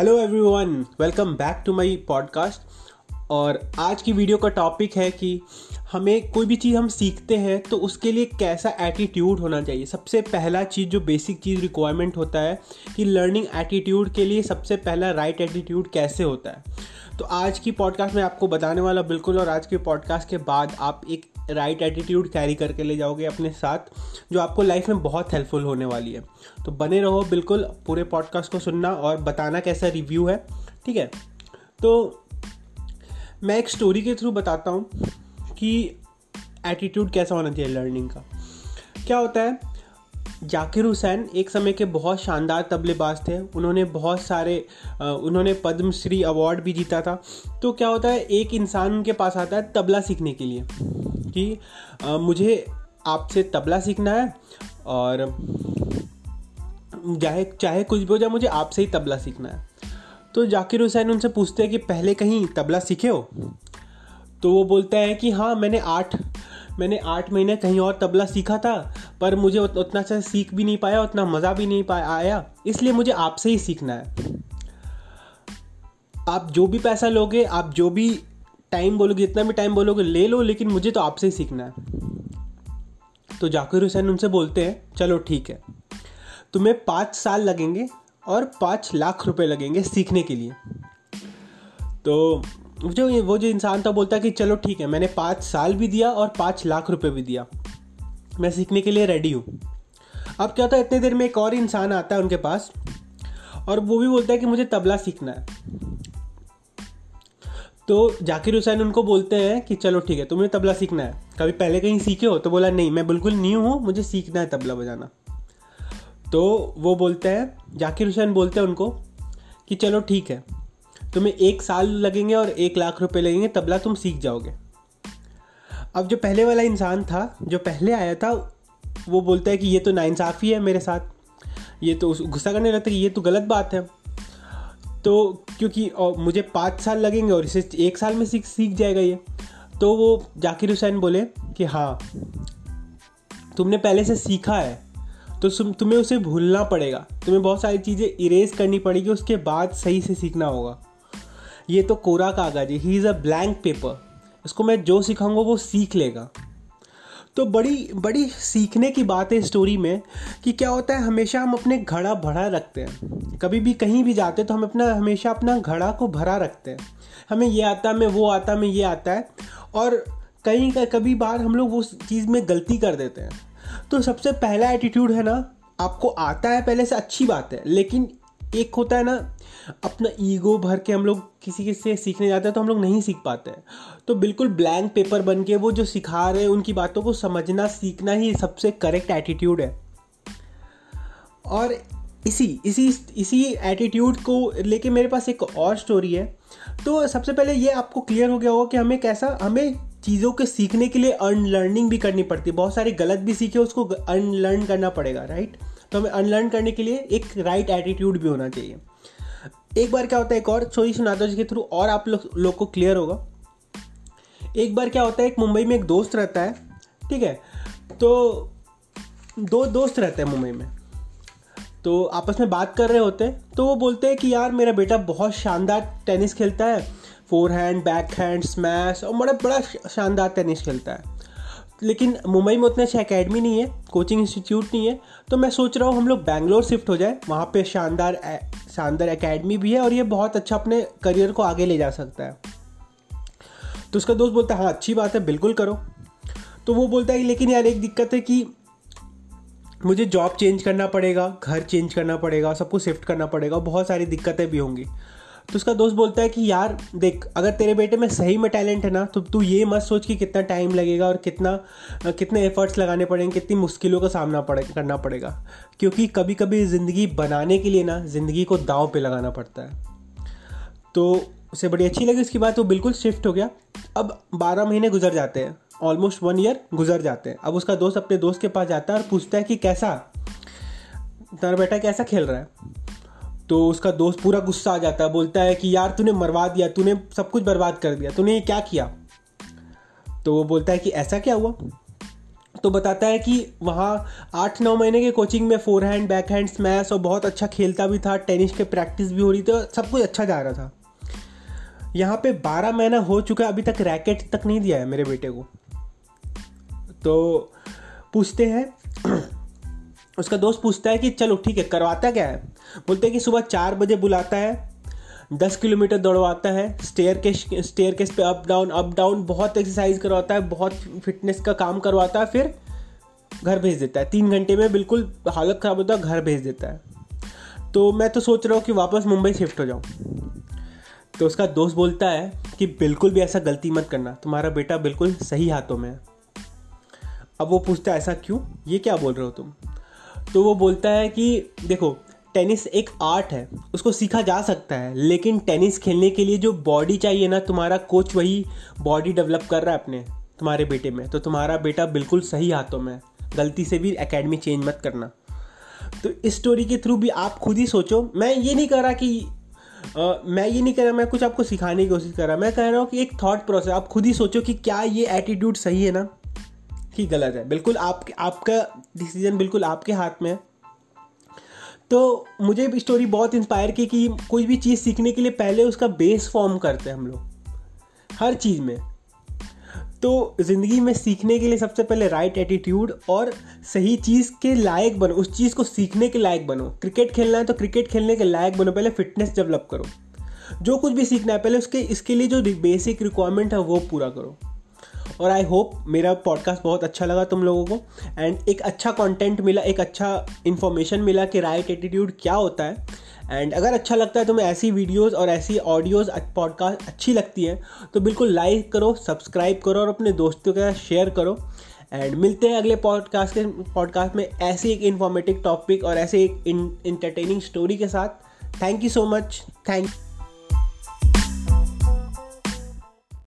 Hello everyone welcome back to my podcast और आज की वीडियो का टॉपिक है कि हमें कोई भी चीज़ हम सीखते हैं तो उसके लिए कैसा एटीट्यूड होना चाहिए? सबसे पहला चीज़ जो बेसिक चीज़ रिक्वायरमेंट होता है कि लर्निंग एटीट्यूड के लिए सबसे पहला राइट एटीट्यूड कैसे होता है? तो आज की पॉडकास्ट में आपको बताने वाला बिल्कुल, और आज के पॉडकास्ट के बाद आप एक राइट एटीट्यूड कैरी करके ले जाओगे अपने साथ, जो आपको लाइफ में बहुत हेल्पफुल होने वाली है। तो बने रहो बिल्कुल पूरे पॉडकास्ट को सुनना और बताना कैसा रिव्यू है, ठीक है? तो मैं एक स्टोरी के थ्रू बताता हूँ। कि एटीट्यूड कैसा होना चाहिए लर्निंग का? क्या होता है? जाकिर हुसैन एक समय के बहुत शानदार तबलेबाज थे। उन्होंने बहुत सारे उन्होंने पद्मश्री अवार्ड भी जीता था। तो क्या होता है? एक इंसान उनके पास आता है तबला सीखने के लिए कि आ, मुझे आपसे तबला सीखना है और चाहे चाहे कुछ भी हो जाए मुझे आपसे ही तबला सीखना है। तो जाकिर हुसैन उनसे पूछते हैं कि पहले कहीं तबला सीखे हो? तो वो बोलता है कि हाँ मैंने आठ मैंने आठ महीने कहीं और तबला सीखा था, पर मुझे उतना अच्छा सीख भी नहीं पाया, उतना मज़ा भी नहीं पाया, आया। इसलिए मुझे आपसे ही सीखना है। आप जो भी पैसा लोगे, आप जो भी टाइम बोलोगे, जितना भी टाइम बोलोगे, ले लो, लेकिन मुझे तो आपसे ही सीखना है। तो जाकिर हुसैन उनसे बोलते हैं, चलो, ठीक है। तुम्हें पाँच साल लगेंगे और पाँच लाख रुपए लगेंगे सीखने के लिए। तो जो वो जो इंसान था बोलता कि चलो ठीक है, मैंने पाँच साल भी दिया और पाँच लाख रुपए भी दिया। मैं सीखने के लिए रेडी हूँ। अब क्या होता है, इतने देर में एक और इंसान आता है उनके पास और वो भी बोलता है कि मुझे तबला सीखना है। तो जाकिर हुसैन उनको बोलते हैं कि चलो ठीक है, तुम्हें तबला सीखना है। कभी पहले कहीं सीखे हो तो बोला, नहीं, मैं बिल्कुल न्यू हूँ, मुझे सीखना है तबला बजाना। तो वो बोलते हैं, जाकिर हुसैन बोलते हैं उनको कि चलो ठीक है तुम्हें एक साल लगेंगे और एक लाख रुपए लगेंगे, तबला तुम सीख जाओगे। अब जो पहले वाला इंसान था, जो पहले आया था, वो बोलता है कि ये तो नाइंसाफ़ी है मेरे साथ। ये तो गुस्सा करने लगता है कि ये तो गलत बात है। तो क्योंकि मुझे पाँच साल लगेंगे और इसे एक साल में सीख सीख जाएगा ये। तो वो जाकिर हुसैन बोले कि हाँ तुमने पहले से सीखा है तो तुम्हें उसे भूलना पड़ेगा। तुम्हें बहुत सारी चीज़ें इरेज करनी पड़ेगी, उसके बाद सही से सीखना होगा। ये तो कोरा कागज़ है he is a blank paper इसको मैं जो सिखाऊँगा वो सीख लेगा। तो बड़ी बड़ी सीखने की बात है स्टोरी में कि क्या होता है, हमेशा हम अपने घड़ा भरा रखते हैं। कभी भी कहीं भी जाते तो हम अपना, हमेशा अपना घड़ा को भरा रखते हैं। हमें ये आता मैं वो आता मैं ये आता है। और कहीं का, कभी बार हम लोग उस चीज़ में गलती कर देते हैं। तो सबसे पहला एटीट्यूड है ना, आपको आता है पहले से अच्छी बात है, लेकिन एक होता है ना अपना ईगो भर के हम लोग किसी के से सीखने जाते हैं तो हम लोग नहीं सीख पाते हैं। तो बिल्कुल ब्लैंक पेपर बन के वो जो सिखा रहे हैं, उनकी बातों को समझना, सीखना ही सबसे करेक्ट एटीट्यूड है। और इसी इसी इसी एटीट्यूड को लेके मेरे पास एक और स्टोरी है। तो सबसे पहले ये आपको क्लियर हो गया होगा कि हमें कैसा, हमें चीज़ों के सीखने के लिए अनलर्निंग भी करनी पड़ती है। बहुत सारे गलत भी सीखे, उसको अनलर्न करना पड़ेगा राइट तो हमें अनलर्न करने के लिए एक राइट एटीट्यूड भी होना चाहिए। एक बार क्या होता है एक और स्टोरी सुनाता हूँ जिसके थ्रू और आप लोग लोग को क्लियर होगा। एक बार क्या होता है, एक मुंबई में एक दोस्त रहता है, ठीक है? तो दो दोस्त रहते हैं मुंबई में। तो आपस में बात कर रहे होते हैं तो वो बोलते हैं कि यार, मेरा बेटा बहुत शानदार टेनिस खेलता है। Forehand backhand smash और बड़ा बड़ा शानदार टेनिस खेलता है। लेकिन मुंबई में उतने अच्छे अकेडमी नहीं है कोचिंग इंस्टीट्यूट नहीं है। तो मैं सोच रहा हूँ हम लोग बैंगलोर शिफ्ट हो जाए, वहाँ पे शानदार शानदार एकेडमी भी है और ये बहुत अच्छा अपने करियर को आगे ले जा सकता है। तो उसका दोस्त बोलता है हाँ अच्छी बात है, बिल्कुल करो। तो वो बोलता है, लेकिन यार, एक दिक्कत है कि मुझे जॉब चेंज करना पड़ेगा, घर चेंज करना पड़ेगा सबको शिफ्ट करना पड़ेगा, बहुत सारी दिक्कतें भी होंगी। तो उसका दोस्त बोलता है कि यार, देख, अगर तेरे बेटे में सही में टैलेंट है ना तो तू ये मत सोच कि कितना टाइम लगेगा और कितना कितने एफर्ट्स लगाने पड़ेंगे, कितनी मुश्किलों का सामना पड़े, करना पड़ेगा। क्योंकि कभी कभी ज़िंदगी बनाने के लिए ना, ज़िंदगी को दाव पे लगाना पड़ता है। तो उसे बड़ी अच्छी लगी उसकी बात वो बिल्कुल शिफ्ट हो गया। अब बारह महीने गुजर जाते हैं ऑलमोस्ट वन ईयर गुजर जाते हैं। अब उसका दोस्त अपने दोस्त के पास जाता है और पूछता है कि कैसा, तेरा बेटा कैसा खेल रहा है? तो उसका दोस्त पूरा गुस्सा आ जाता है, बोलता है कि यार तूने मरवा दिया, तूने सब कुछ बर्बाद कर दिया, तूने ये क्या किया? तो वो बोलता है कि ऐसा क्या हुआ? तो बताता है कि वहाँ आठ नौ महीने के कोचिंग में forehand backhand smash और बहुत अच्छा खेलता भी था टेनिस के प्रैक्टिस भी हो रही थी और सब कुछ अच्छा जा रहा था। यहाँ पे बारह महीना हो चुका है, अभी तक रैकेट तक नहीं दिया है मेरे बेटे को। तो पूछते हैं, उसका दोस्त पूछता है कि चलो ठीक है, करवाता क्या है? बोलते हैं कि सुबह चार बजे बुलाता है, दस किलोमीटर दौड़वाता है स्टेयर के स्टेयर केस पे अप डाउन अप डाउन बहुत एक्सरसाइज करवाता है, बहुत फिटनेस का काम करवाता है, फिर घर भेज देता है। तीन घंटे में बिल्कुल हालत ख़राब होता है, घर भेज देता है। तो मैं तो सोच रहा हूँ कि वापस मुंबई शिफ्ट हो जाऊँ। तो उसका दोस्त बोलता है कि बिल्कुल भी ऐसा गलती मत करना, तुम्हारा बेटा बिल्कुल सही हाथों में है। अब वो पूछता है, ऐसा क्यों? ये क्या बोल रहे हो तुम? तो वो बोलता है कि देखो टेनिस एक आर्ट है उसको सीखा जा सकता है लेकिन टेनिस खेलने के लिए जो बॉडी चाहिए ना तुम्हारा कोच वही बॉडी डेवलप कर रहा है अपने तुम्हारे बेटे में। तो तुम्हारा बेटा बिल्कुल सही हाथों में गलती से भी एकेडमी चेंज मत करना। तो इस स्टोरी के थ्रू भी आप खुद ही सोचो। मैं ये नहीं कर रहा कि आ, मैं ये नहीं कह रहा मैं कुछ आपको सिखाने की कोशिश कर रहा। मैं कह रहा हूँ कि एक थॉट प्रोसेस आप खुद ही सोचो कि क्या ये एटीट्यूड सही है ना कि गलत है। बिल्कुल आप आपका डिसीज़न बिल्कुल आपके हाथ में है। तो मुझे स्टोरी बहुत इंस्पायर की कि कोई भी चीज़ सीखने के लिए पहले उसका बेस फॉर्म करते हैं हम लोग, हर चीज़ में। तो ज़िंदगी में सीखने के लिए सबसे पहले राइट एटीट्यूड और सही चीज़ के लायक बनो, उस चीज़ को सीखने के लायक बनो। क्रिकेट खेलना है तो क्रिकेट खेलने के लायक बनो, पहले फिटनेस डेवलप करो। जो कुछ भी सीखना है, पहले उसके, इसके लिए जो बेसिक रिक्वायरमेंट है, वो पूरा करो। और आई होप मेरा पॉडकास्ट बहुत अच्छा लगा तुम लोगों को। एंड एक अच्छा कंटेंट मिला, एक अच्छा इन्फॉर्मेशन मिला कि राइट एटीट्यूड क्या होता है। एंड अगर अच्छा लगता है तुम्हें ऐसी वीडियोस और ऐसी ऑडियोज़ पॉडकास्ट अच्छी लगती है। तो बिल्कुल लाइक करो सब्सक्राइब करो और अपने दोस्तों के साथ शेयर करो। एंड मिलते हैं अगले पॉडकास्ट के पॉडकास्ट में ऐसे एक इन्फॉर्मेटिव टॉपिक और ऐसे एक इंटरटेनिंग स्टोरी के साथ। Thank you so much thank